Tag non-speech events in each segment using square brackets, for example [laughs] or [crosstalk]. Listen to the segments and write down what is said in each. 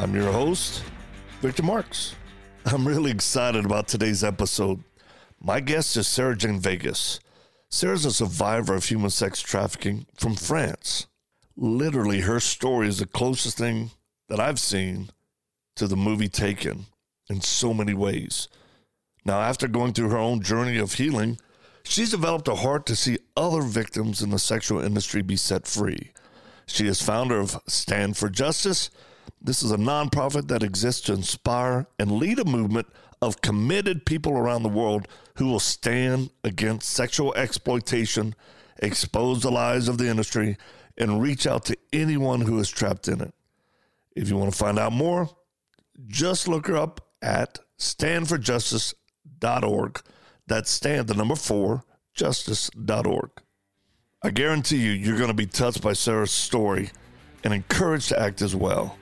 I'm your host, Victor Marks. I'm really excited about today's episode. My guest is Sarah Jane Vegas. Sarah's a survivor of human sex trafficking from France. Literally, her story is the closest thing that I've seen to the movie Taken in so many ways. Now, after going through her own journey of healing, she's developed a heart to see other victims in the sexual industry be set free. She is founder of Stand for Justice this is a nonprofit that exists to inspire and lead a movement of committed people around the world who will stand against sexual exploitation, expose the lies of the industry, and reach out to anyone who is trapped in it. If you want to find out more, just look her up at standforjustice.org. That's stand the number four, justice.org. I guarantee you, you're going to be touched by Sarah's story and encouraged to act as well.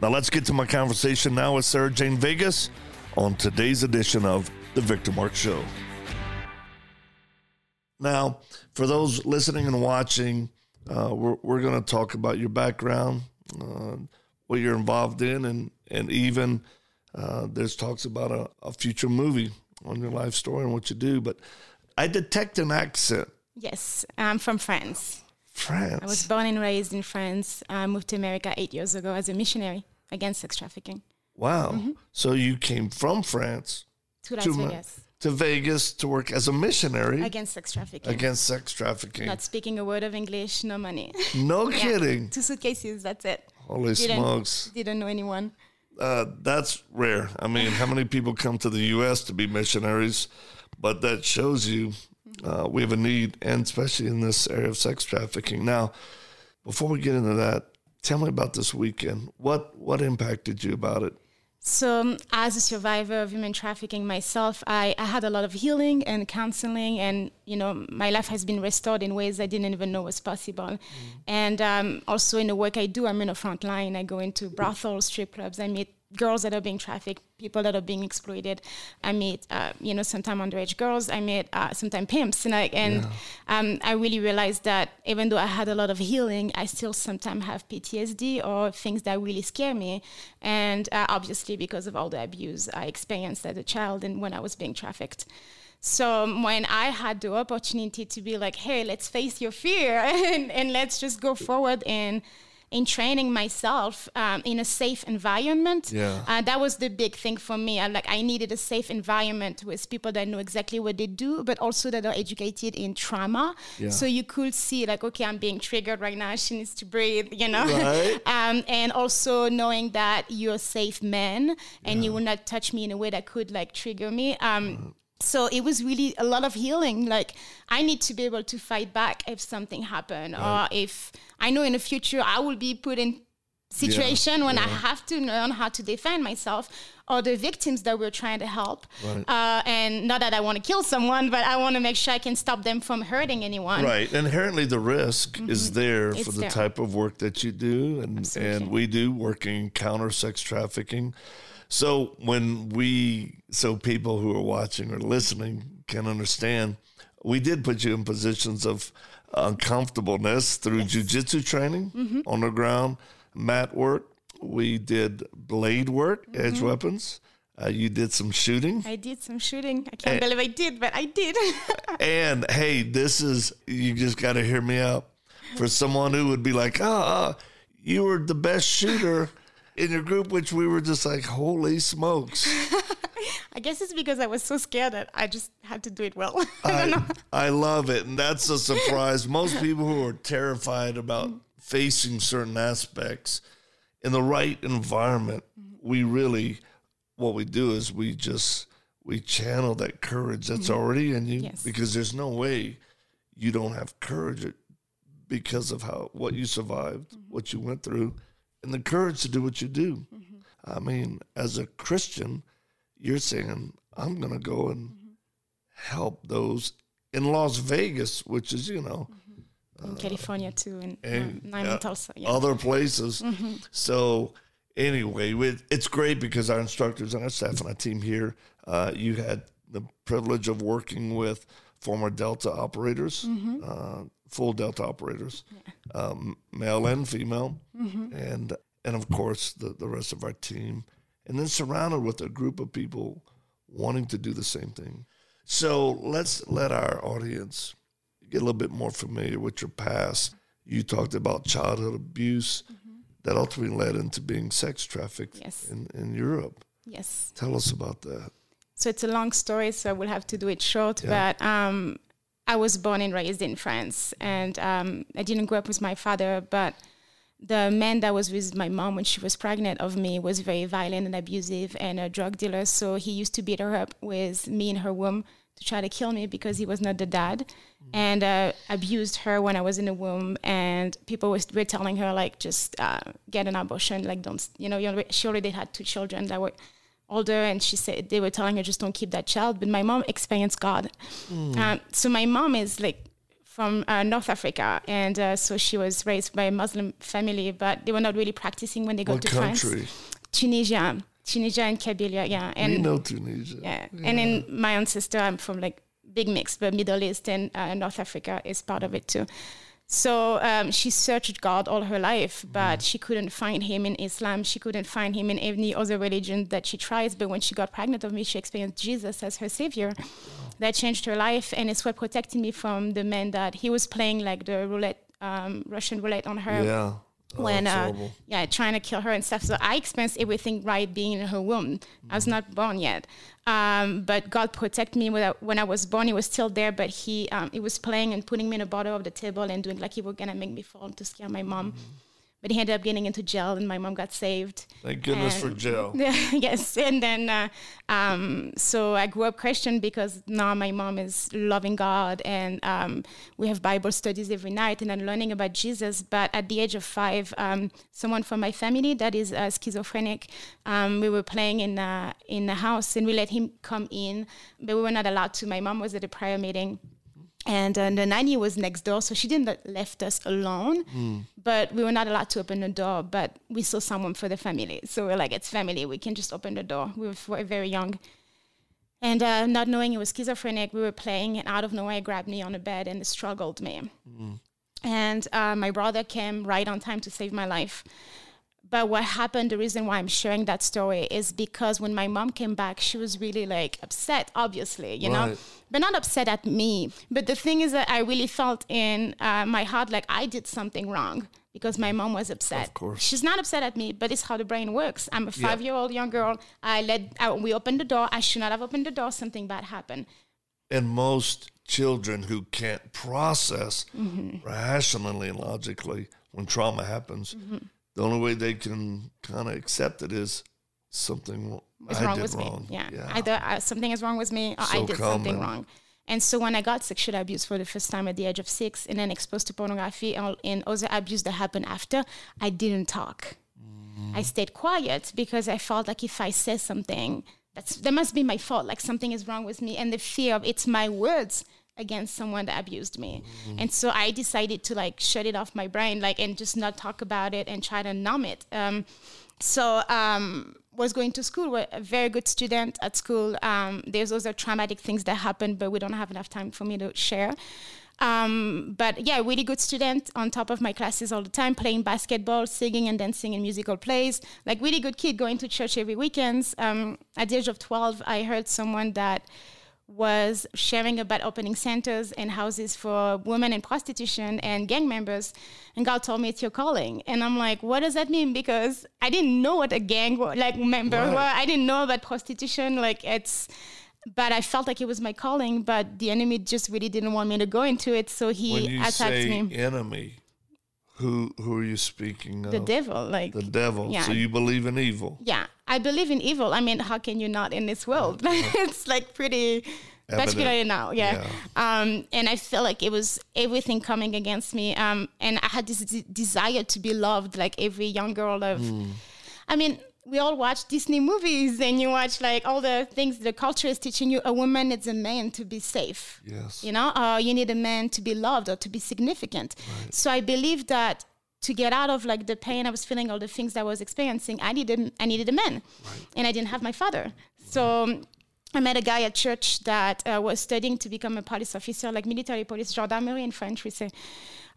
Now let's get to my conversation now with Sarah Jane Vegas on today's edition of The Victor Mark Show. Now, for those listening and watching, uh, we're, we're going to talk about your background, uh, what you're involved in, and, and even uh, there's talks about a, a future movie on your life story and what you do. But I detect an accent. Yes, I'm from France. France. I was born and raised in France. I moved to America eight years ago as a missionary against sex trafficking. Wow. Mm-hmm. So you came from France to Las to Vegas. To Vegas to work as a missionary against sex trafficking. Against sex trafficking. Not speaking a word of English, no money. No [laughs] yeah. kidding. Two suitcases, that's it. Holy didn't, smokes. Didn't know anyone. Uh, that's rare. I mean, how many people come to the U.S. to be missionaries? But that shows you uh, we have a need, and especially in this area of sex trafficking. Now, before we get into that, tell me about this weekend. What what impacted you about it? So, um, as a survivor of human trafficking myself, I, I had a lot of healing and counseling, and you know, my life has been restored in ways I didn't even know was possible. Mm. And um, also in the work I do, I'm in the front line. I go into brothels, strip clubs. I meet girls that are being trafficked, people that are being exploited. I meet, uh, you know, sometimes underage girls. I meet uh, sometimes pimps, and I and yeah. um, I really realized that even though I had a lot of healing, I still sometimes have PTSD or things that really scare me. And uh, obviously, because of all the abuse I experienced as a child and when I was being trafficked. So um, when I had the opportunity to be like, hey, let's face your fear [laughs] and, and let's just go forward and in training myself um, in a safe environment. Yeah. Uh, that was the big thing for me. I, like I needed a safe environment with people that know exactly what they do, but also that are educated in trauma. Yeah. So you could see like, okay, I'm being triggered right now. She needs to breathe, you know. Right. [laughs] um, and also knowing that you're a safe man and yeah. you will not touch me in a way that could like trigger me. Um, so it was really a lot of healing like i need to be able to fight back if something happened right. or if i know in the future i will be put in situation yeah, when yeah. i have to learn how to defend myself or the victims that we're trying to help right. uh, and not that i want to kill someone but i want to make sure i can stop them from hurting anyone right inherently the risk mm-hmm. is there it's for the there. type of work that you do and, and we do working counter sex trafficking so when we, so people who are watching or listening can understand, we did put you in positions of uncomfortableness through yes. jujitsu training mm-hmm. on the ground, mat work. We did blade work, mm-hmm. edge weapons. Uh, you did some shooting. I did some shooting. I can't and, believe I did, but I did. [laughs] and hey, this is, you just got to hear me out. For someone who would be like, ah, oh, you were the best shooter in your group, which we were just like, holy smokes. [laughs] I guess it's because I was so scared that I just had to do it well. [laughs] I, I, I, love it. And that's a surprise. Most people who are terrified about facing certain aspects in the right environment, we really, what we do is we just, we channel that courage that's mm-hmm. already in you yes. because there's no way you don't have courage because of how, what you survived, mm-hmm. what you went through and the courage to do what you do. Mm-hmm. I mean, as a Christian, you're saying, I'm going to go and help those in Las Vegas, which is, you know, in California too, and, and, uh, uh, also. Yeah. other places. So anyway, with, it's great because our instructors and our staff and our team here, uh, you had the privilege of working with former Delta operators, uh, full Delta operators, um, male and female, and and of course the, the rest of our team, and then surrounded with a group of people wanting to do the same thing. So let's let our audience get a little bit more familiar with your past. You talked about childhood abuse that ultimately led into being sex trafficked Yes. in, in Europe. yes. Tell us about that. So it's a long story, so I will have to do it short. But um, I was born and raised in France, and um, I didn't grow up with my father. But the man that was with my mom when she was pregnant of me was very violent and abusive and a drug dealer. So he used to beat her up with me in her womb to try to kill me because he was not the dad, and uh, abused her when I was in the womb. And people was, were telling her like, just uh, get an abortion, like don't, you know, you already- she already had two children that were older and she said they were telling her just don't keep that child but my mom experienced god um, so my mom is like from uh, north africa and uh, so she was raised by a muslim family but they were not really practicing when they got What to country? france tunisia tunisia and kabylia yeah and we know Tunisia. yeah. And then my ancestor, I'm from like big mix, but Middle East and uh, North Africa is part of it too. So um, she searched God all her life, but she couldn't find him in Islam. She couldn't find him in any other religion that she tries. But when she got pregnant of me, she experienced Jesus as her savior. That changed her life, and it's what protected me from the man that he was playing like the roulette, um, Russian roulette on her Yeah. Oh, when uh, yeah trying to kill her and stuff. So i experienced everything right being in her womb. I was not born yet. Um, but god protected me when I, when I was born. He was still there but he um, he was playing and putting me in the bottom of the table and doing like he was gonna make me fall to scare my mom but he ended up getting into jail and my mom got saved Thank goodness for jail. [laughs] yes, and then uh, um, so I grew up Christian because now my mom is loving God, and um, we have Bible studies every night, and I'm learning about Jesus. But at the age of five, um, someone from my family that is uh, schizophrenic, um, we were playing in uh, in the house, and we let him come in, but we were not allowed to. My mom was at a prayer meeting and uh, the nanny was next door, so she didn't left us alone. But we were not allowed to open the door. But we saw someone for the family, so we're like, it's family. We can just open the door. We were very young, and uh, not knowing it was schizophrenic, we were playing, and out of nowhere, grabbed me on the bed and struggled me. And uh, my brother came right on time to save my life. But what happened, the reason why I'm sharing that story is because when my mom came back, she was really like upset, obviously, you know, but not upset at me. But the thing is that I really felt in uh, my heart like I did something wrong because my mom was upset. Of course. She's not upset at me, but it's how the brain works. I'm a five year old young girl. I let, I, we opened the door. I should not have opened the door. Something bad happened. And most children who can't process Mm-hmm. rationally and logically when trauma happens, Mm-hmm. The only way they can kind of accept it is something wrong. What's I wrong with wrong. me? Yeah. Either uh, something is wrong with me or I So did something common. wrong. And so when I got sexually abused for the first time at the age of six and then exposed to pornography and and other abuse that happened after, I didn't talk. I stayed quiet because I felt like if I say something, that's that must be my fault. Like something is wrong with me, and the fear of it's my words against someone that abused me. And so I decided to like shut it off my brain, like and just not talk about it and try to numb it. Um, so um, was going to school, were a very good student at school. Um, there's also traumatic things that happened, but we don't have enough time for me to share. Um, but yeah, really good student on top of my classes all the time, playing basketball, singing and dancing in musical plays. Like really good kid, going to church every weekends. Um, at the age of 12, I heard someone that was sharing about opening centers and houses for women in prostitution and gang members. And God told me it's your calling. And I'm like, what does that mean? Because I didn't know what a gang like member Right. were. I didn't know about prostitution. Like it's, but I felt like it was my calling. But the enemy just really didn't want me to go into it, so he attacked me. enemy, who who are you speaking of? The devil, like The devil. Yeah. So you believe in evil. yeah, I believe in evil. I mean, how can you not in this world? [laughs] it's like pretty particularly now, yeah. Um, and I feel like it was everything coming against me. Um, and I had this de- desire to be loved, like every young girl of. I mean, we all watch Disney movies and you watch like all the things the culture is teaching you a woman needs a man to be safe. Yes. You know, uh, you need a man to be loved or to be significant. Right. So I believe that to get out of like the pain I was feeling, all the things I was experiencing, I needed I needed a man, Right. and I didn't have my father. So um, I met a guy at church that uh, was studying to become a police officer, like military police, gendarmerie in French, we say.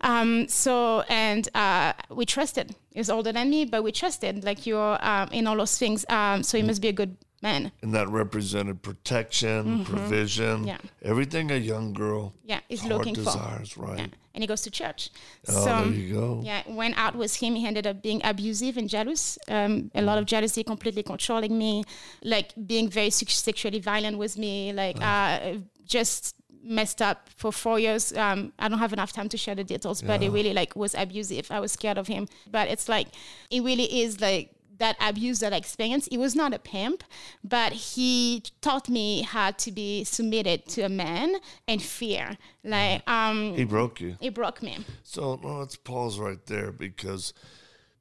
Um, so and uh, we trusted. He's older than me, but we trusted. Like you're um, in all those things. Um, so he must be a good man. And that represented protection, provision, Mm-hmm. Yeah. everything a young girl Yeah, is looking for. desires, right? Yeah. And he goes to church. Oh, there you go. Yeah, went out with him. He ended up being abusive and jealous. Um, a lot of jealousy, completely controlling me, like being very sexually violent with me, like uh, just messed up for four years. Um, I don't have enough time to share the details, but it really like was abusive. I was scared of him. But it's like it really is like that abuse that I experienced. He was not a pimp, but he taught me how to be submitted to a man and fear. Like um, He broke you. He broke me. So no, let's pause right there because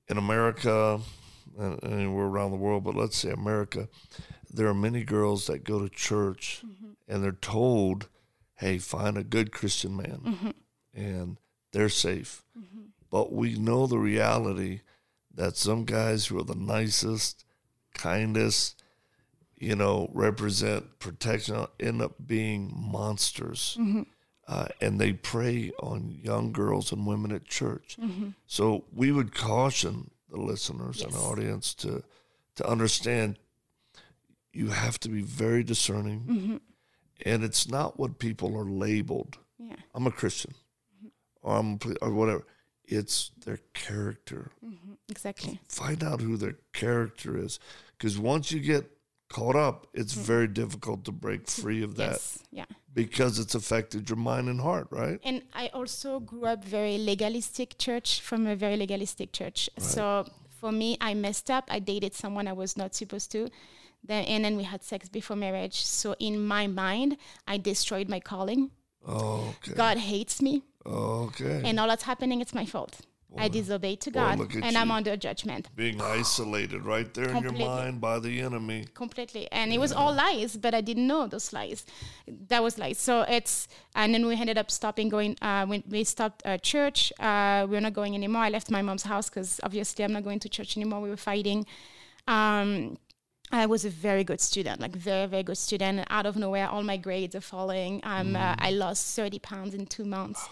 in America and anywhere around the world, but let's say America, there are many girls that go to church and they're told, "Hey, find a good Christian man," mm-hmm. and they're safe. Mm-hmm. But we know the reality that some guys who are the nicest, kindest, you know, represent protection end up being monsters. Mm-hmm. Uh, and they prey on young girls and women at church. So we would caution the listeners and audience to to understand you have to be very discerning, and it's not what people are labeled. Yeah. I'm a Christian, or I'm or whatever. It's their character. Mm-hmm. Exactly. Find out who their character is, because once you get caught up, it's mm-hmm. very difficult to break free of that Yes. Yeah. because it's affected your mind and heart, right? And I also grew up very legalistic church from a very legalistic church. So for me, I messed up. I dated someone I was not supposed to. Then and then we had sex before marriage. So in my mind, I destroyed my calling. Oh, okay. God hates me, Okay. and all that's happening, it's my fault. I disobeyed to God, and I'm you. under judgment. Being isolated right there in your mind by the enemy. completely. And it was all lies but i didn't know those lies. That was lies. So it's and then we ended up stopping going uh, when we stopped uh, church uh, we were not going anymore. I left my mom's house because obviously i'm not going to church anymore. We were fighting. Um, I was a very good student, like very, very good student. And out of nowhere, all my grades are falling. Um, uh, I lost 30 pounds in two months.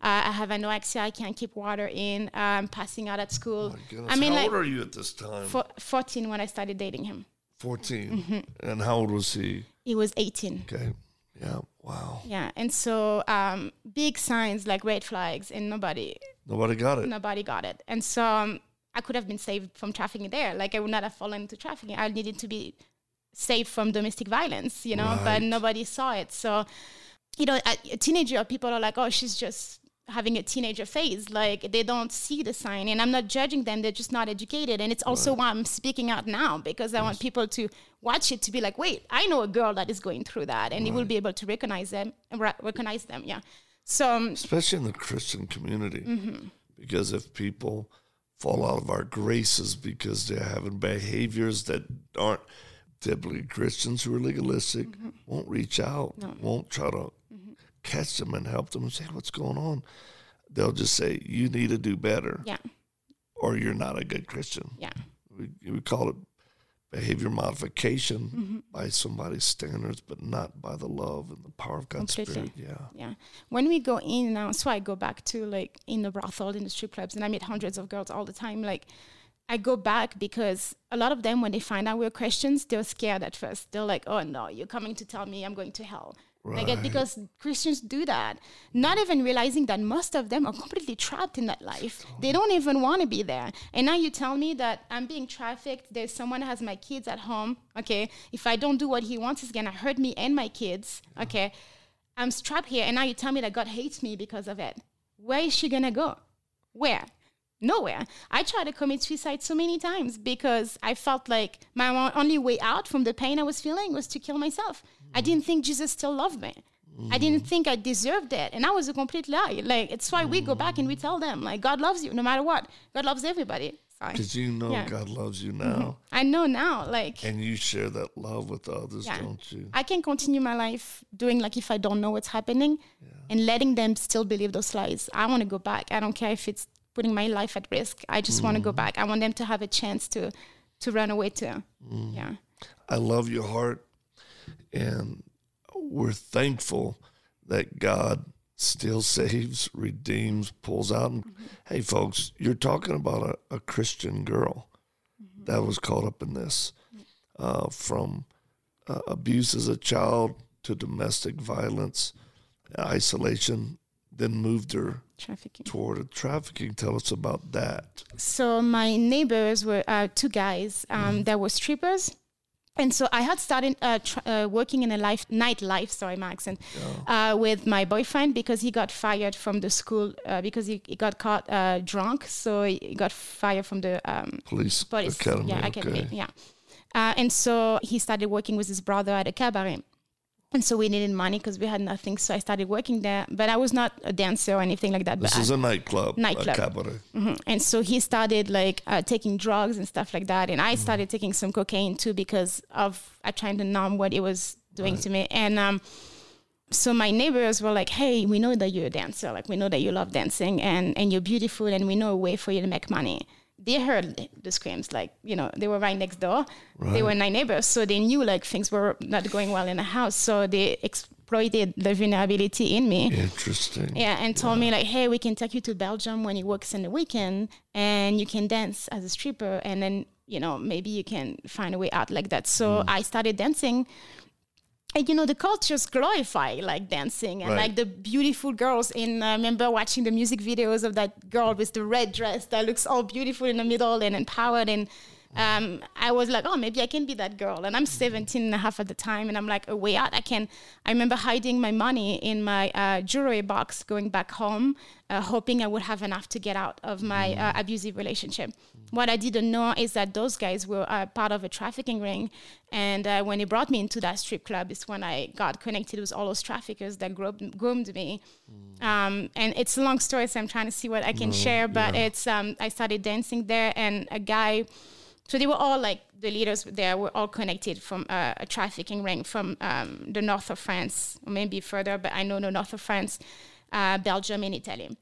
Uh, I have anorexia. I can't keep water in. I'm passing out at school. My goodness. I mean, how like old are you at this time? fo- 14 when I started dating him. 14. Mm-hmm. And how old was he? He was 18. Okay. Yeah. Wow. Yeah, and so um, big signs like red flags, and nobody, Nobody got it. nobody got it. And so um, I could have been saved from trafficking there. Like I would not have fallen into trafficking. I needed to be saved from domestic violence, you know. Right. But nobody saw it. So, you know, a, a teenager, people are like, "Oh, she's just having a teenager phase." Like they don't see the sign, and I'm not judging them. They're just not educated, and it's also why I'm speaking out now because I want people to watch it to be like, "Wait, I know a girl that is going through that," and they will be able to recognize them, re- recognize them. Yeah. So um, Especially in the Christian community. Mm-hmm. Because if people fall out of our graces because they're having behaviors that aren't typically Christians who are legalistic, Mm-hmm. won't reach out, won't try to catch them and help them and say, What's going on? They'll just say, You need to do better, yeah, or you're not a good Christian. yeah. we, we call it behavior modification Mm-hmm. by somebody's standards, but not by the love and the power of God's Completely. Spirit. Yeah. Yeah. When we go in now, so I go back to like in the brothel, in the strip clubs, and I meet hundreds of girls all the time. Like, I go back because a lot of them, when they find out we're Christians, they're scared at first. They're like, oh no, you're coming to tell me I'm going to hell. Like, it- Right. because Christians do that, not even realizing that most of them are completely trapped in that life. They don't even want to be there. And now you tell me that I'm being trafficked. There's someone has my kids at home. Okay. If I don't do what he wants, he's going to hurt me and my kids. Okay. I'm strapped here, and now you tell me that God hates me because of it. Where is she gonna go? Where? Nowhere. I tried to commit suicide so many times because I felt like my only way out from the pain I was feeling was to kill myself. I didn't think Jesus still loved me. I didn't think I deserved it, and that was a complete lie. Like it's why we go back and we tell them, like God loves you no matter what. God loves everybody. Because you know Yeah. God loves you mm-hmm. now, I know now, like and you share that love with others, Yeah. don't you? I can continue my life doing like if I don't know what's happening and letting them still believe those lies. I want to go back. I don't care if it's putting my life at risk. I just want to go mm-hmm. back. I want them to have a chance to to run away too. Mm. Yeah. I love your heart, and we're thankful that God still saves, redeems, pulls out. And hey, folks, you're talking about a, a Christian girl that was caught up in this uh, from uh, abuse as a child to domestic violence, isolation, then moved her Trafficking. toward trafficking. Tell us about that. So my neighbors were uh, two guys um, that were strippers. And so I had started uh, tr- uh, working in a life nightlife, sorry, my accent, uh, with my boyfriend because he got fired from the school uh, because he, he got caught uh, drunk. So he got fired from the um, Police, police academy. yeah, okay. academy, yeah. Uh, and so he started working with his brother at a cabaret. And so we needed money because we had nothing. So I started working there, but I was not a dancer or anything like that. This is I- a nightclub, Nightclub. a cabaret. Mhm. And so he started like uh, taking drugs and stuff like that. And I started taking some cocaine too because of I trying to numb what it was doing to me. And um, so my neighbors were like, "Hey, we know that you're a dancer. Like we know that you love dancing and and you're beautiful, and we know a way for you to make money." They heard the screams, like you know, they were right next door. They were my neighbors, so they knew like things were not going well in the house. So they exploited the vulnerability in me. Interesting. Yeah, and told me like, hey, we can take you to Belgium when he works in the weekend, and you can dance as a stripper, and then you know maybe you can find a way out like that. So Mm. I started dancing. And you know the cultures glorify like dancing and Right. like the beautiful girls in. I remember watching the music videos of that girl with the red dress that looks all beautiful in the middle and empowered. And um, I was like, oh, maybe I can be that girl. And I'm 17 and a half at the time, and I'm like, a way out. I can. I remember hiding my money in my uh, jewelry box, going back home, uh, hoping I would have enough to get out of my uh, abusive relationship. What I didn't know is that those guys were uh, part of a trafficking ring, and uh, when they brought me into that strip club, is when I got connected with all those traffickers that groomed, groomed me. Um, and it's a long story, so I'm trying to see what I can share. But it's um, I started dancing there, and a guy. So they were all like the leaders there were all connected from uh, a trafficking ring from um, the north of France, or maybe further, but I know the north of France, uh, Belgium, and Italy.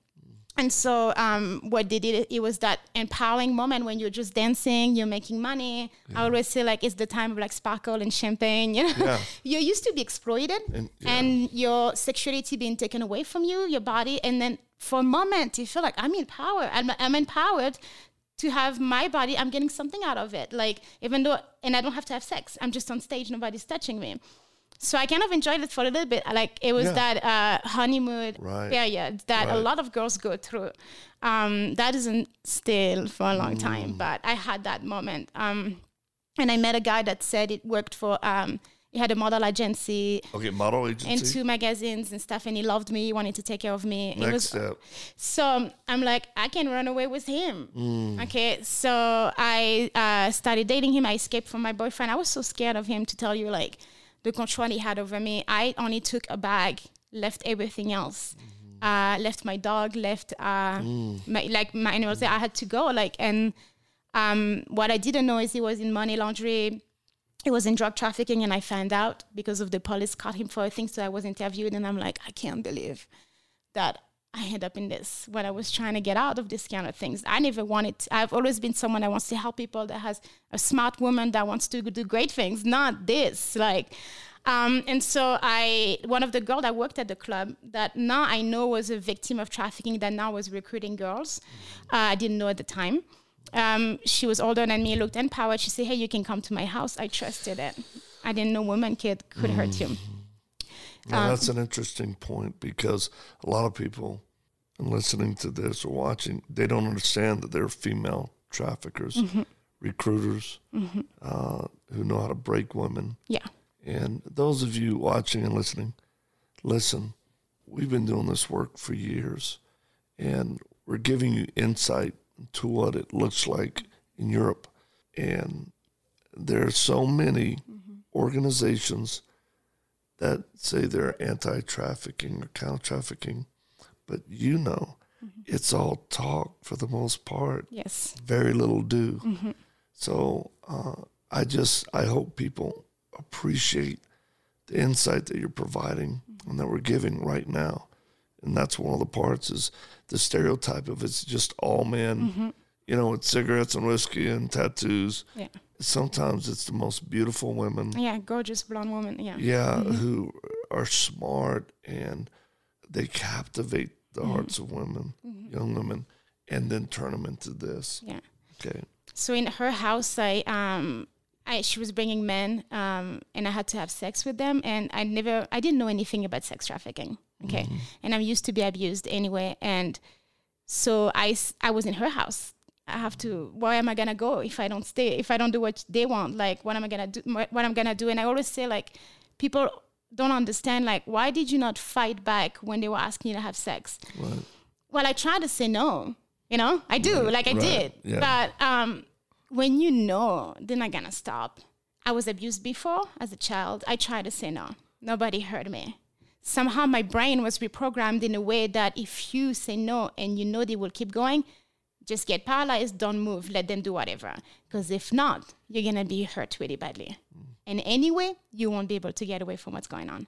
And so um, what they did, it was that empowering moment when you're just dancing, you're making money. I always say like it's the time of like sparkle and champagne. You know, Yeah. [laughs] you used to be exploited And- and, your sexuality being taken away from you, your body, and then for a moment you feel like I'm empowered. I'm, I'm empowered to have my body. I'm getting something out of it. Like even though, and I don't have to have sex. I'm just on stage. Nobody's touching me. So I kind of enjoyed it for a little bit. Like it was Yeah. that uh, honeymoon Right. period that a lot of girls go through. Um, that isn't still for a long Mm. time, but I had that moment. Um, and I met a guy that said it worked for. Um, he had a model agency Okay, model agency. and two magazines and stuff, and he loved me. He wanted to take care of me. Next was step. so I'm like, I can run away with him. Mm. Okay, so I uh, started dating him. I escaped from my boyfriend. I was so scared of him to tell you, like, the control he had over me. I only took a bag, left everything else. Uh, left my dog, left uh, my, like my animals. I had to go. Like, and um, what I didn't know is he was in money laundry. He was in drug trafficking, and I found out because of the police caught him for a thing. So I was interviewed, and I'm like, I can't believe that I end up in this when I was trying to get out of this kind of things. I never wanted. To, I've always been someone that wants to help people, that has a smart woman that wants to do great things, not this. Like, um, and so I, one of the girls that worked at the club that now I know was a victim of trafficking, that now was recruiting girls. Uh, I didn't know at the time. Um, she was older than me, looked empowered. She said, "Hey, you can come to my house." I trusted it. I didn't know woman kid could hurt you. Now, that's an interesting point because a lot of people, in listening to this or watching, they don't understand that there are female traffickers, recruiters uh, who know how to break women. Yeah. And those of you watching and listening, listen, we've been doing this work for years, and we're giving you insight into what it looks like in Europe. And there are so many mm-hmm. organizations that say they're anti trafficking or counter trafficking, but you know mm-hmm. it's all talk for the most part. Yes. Very little do. Mm-hmm. So uh, I just I hope people appreciate the insight that you're providing and that we're giving right now. And that's one of the parts is the stereotype of it's just all men, mm-hmm. you know, with cigarettes and whiskey and tattoos. Yeah. Sometimes it's the most beautiful women Yeah. Gorgeous blonde woman. Yeah. yeah, mm-hmm. who are smart and they captivate the mm-hmm. hearts of women, young women, and then turn them into this. Yeah. Okay. So in her house, I um, I she was bringing men, um, and I had to have sex with them, and I never, I didn't know anything about sex trafficking. Okay, and I'm used to be abused anyway, and so I, I was in her house. I have to. Where am I gonna go if I don't stay? If I don't do what they want, like what am I gonna do? What what I'm gonna do? And I always say like, people don't understand like why did you not fight back when they were asking you to have sex? Right. well i try to say no you know i do like i right, did yeah. but um when you know they're not gonna stop. I was abused before as a child. I tried to say no. Nobody heard me. Somehow my brain was reprogrammed in a way that if you say no and you know they will keep going just get paralyzed don't move let them do whatever. Because if not you're gonna be hurt really badly. Mm. And anyway you won't be able to get away from what's going on.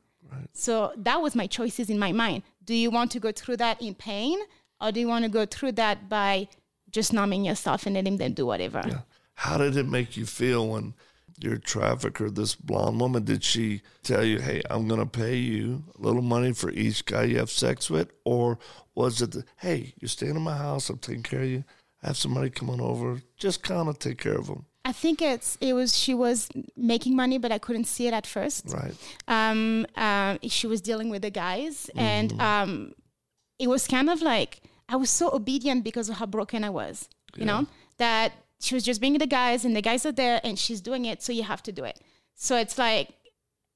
So that was my choices in my mind. Do you want to go through that in pain or do you want to go through that by just numbing yourself and letting them do whatever? Yeah. How did it make you feel when your trafficker, this blonde woman, did she tell you, hey, I'm going to pay you a little money for each guy you have sex with? Or was it, the, hey, you're staying in my house, I'm taking care of you, I have somebody coming over, just kind of take care of them? I think it's it was she was making money, but I couldn't see it at first. Right. Um, uh, she was dealing with the guys, and um, it was kind of like I was so obedient because of how broken I was. You know that she was just bringing the guys, and the guys are there, and she's doing it, so you have to do it. So it's like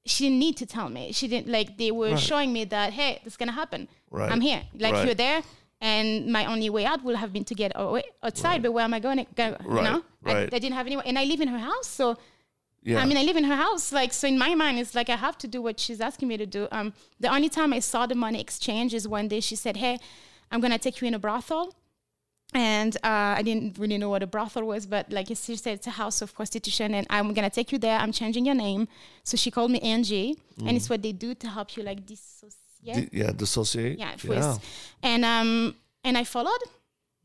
she didn't need to tell me. She didn't like they were Right. showing me that hey, this is gonna happen. Right. I'm here. Like Right. you're there. And my only way out would have been to get away outside, but where am I going? To go, Right, You know, I. I didn't have anyone, and I live in her house, so Yeah. I mean, I live in her house. Like, so in my mind, it's like I have to do what she's asking me to do. Um, the only time I saw the money exchange is one day she said, Hey, I'm to take you in a brothel. And uh, I didn't really know what a brothel was, but like she said, it's a house of prostitution, and I'm gonna take you there. I'm changing your name. So she called me Angie, and it's what they do to help you like dissociate. D- yeah, dissociate. Yeah, yeah. And um and I followed.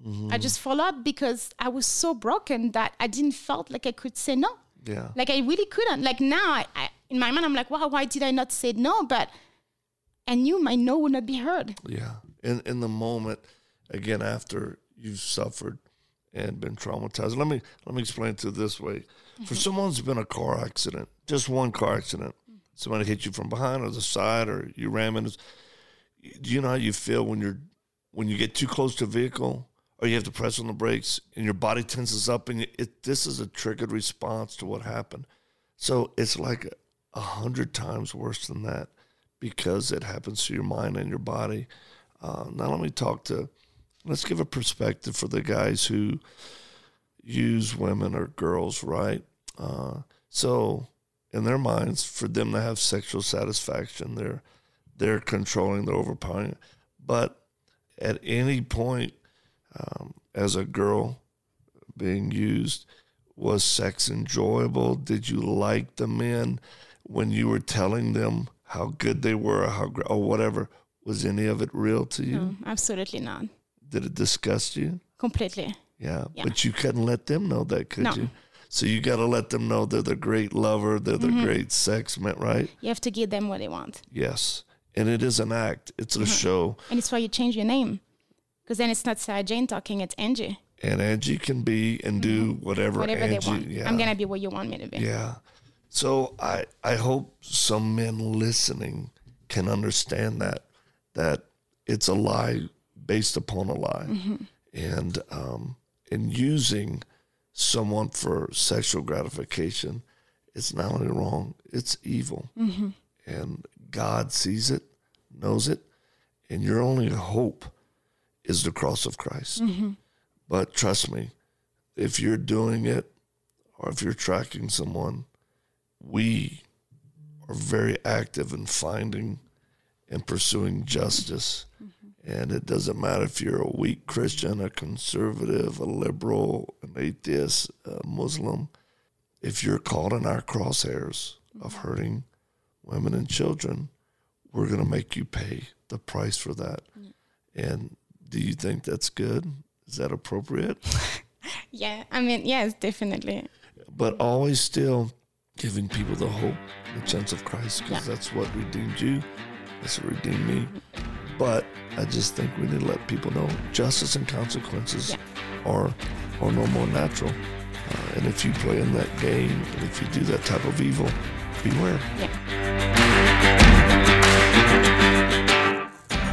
Mm-hmm. I just followed because I was so broken that I didn't felt like I could say no. Yeah. Like I really couldn't. Like now, I, I, in my mind, I'm like, wow, why did I not say no? But I knew my no would not be heard. Yeah. In in the moment, again, after you've suffered and been traumatized. Let me let me explain it to you this way. For someone who's been a car accident, just one car accident, somebody hit you from behind or the side or you ram into do you know how you feel when you're when you get too close to a vehicle or you have to press on the brakes and your body tenses up and you, it this is a triggered response to what happened. So it's like a hundred times worse than that because it happens to your mind and your body. Uh, now let me talk to. Let's give a perspective for the guys who use women or girls, right? Uh, so in their minds, for them to have sexual satisfaction, they're they're controlling, they're overpowering. But at any point, um, as a girl being used, was sex enjoyable? Did you like the men when you were telling them how good they were, or how or whatever? Was any of it real to you? No, absolutely not. Did it disgust you? Completely. Yeah, Yeah. but you couldn't let them know that, could No. you? So you got to let them know they're the great lover, they're the Mm-hmm. great sex man, right? You have to give them what they want. Yes, and it is an act. It's a show, And it's why you change your name. Because then it's not Sarah Jane talking, it's Angie. and Angie can be and do whatever, Mm-hmm. Whatever Angie. they want. Yeah, I'm going to be what you want me to be. Yeah. So I I hope some men listening can understand that that it's a lie based upon a lie, and um, in using someone for sexual gratification, it's not only wrong, it's evil, and God sees it, knows it, and your only hope is the cross of Christ. But trust me, if you're doing it or if you're tracking someone, we are very active in finding and pursuing justice And it doesn't matter if you're a weak Christian, a conservative, a liberal, an atheist, a Muslim. If you're caught in our crosshairs of hurting women and children, we're going to make you pay the price for that. And do you think that's good? Is that appropriate? [laughs] yeah, I mean, yes, definitely. But always still giving people the hope, the chance of Christ, because yeah. that's what redeemed you. That's what redeemed me. But I just think we need to let people know justice and consequences yeah. are are no more natural. Uh, and if you play in that game, and if you do that type of evil, beware. Yeah.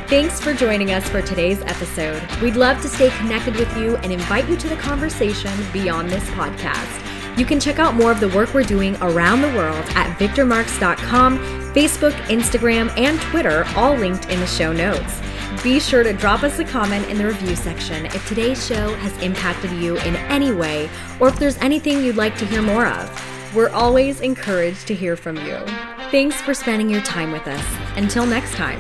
Thanks for joining us for today's episode. We'd love to stay connected with you and invite you to the conversation beyond this podcast. You can check out more of the work we're doing around the world at victormarks.com, Facebook, Instagram, and Twitter, all linked in the show notes. Be sure to drop us a comment in the review section if today's show has impacted you in any way or if there's anything you'd like to hear more of. We're always encouraged to hear from you. Thanks for spending your time with us. Until next time.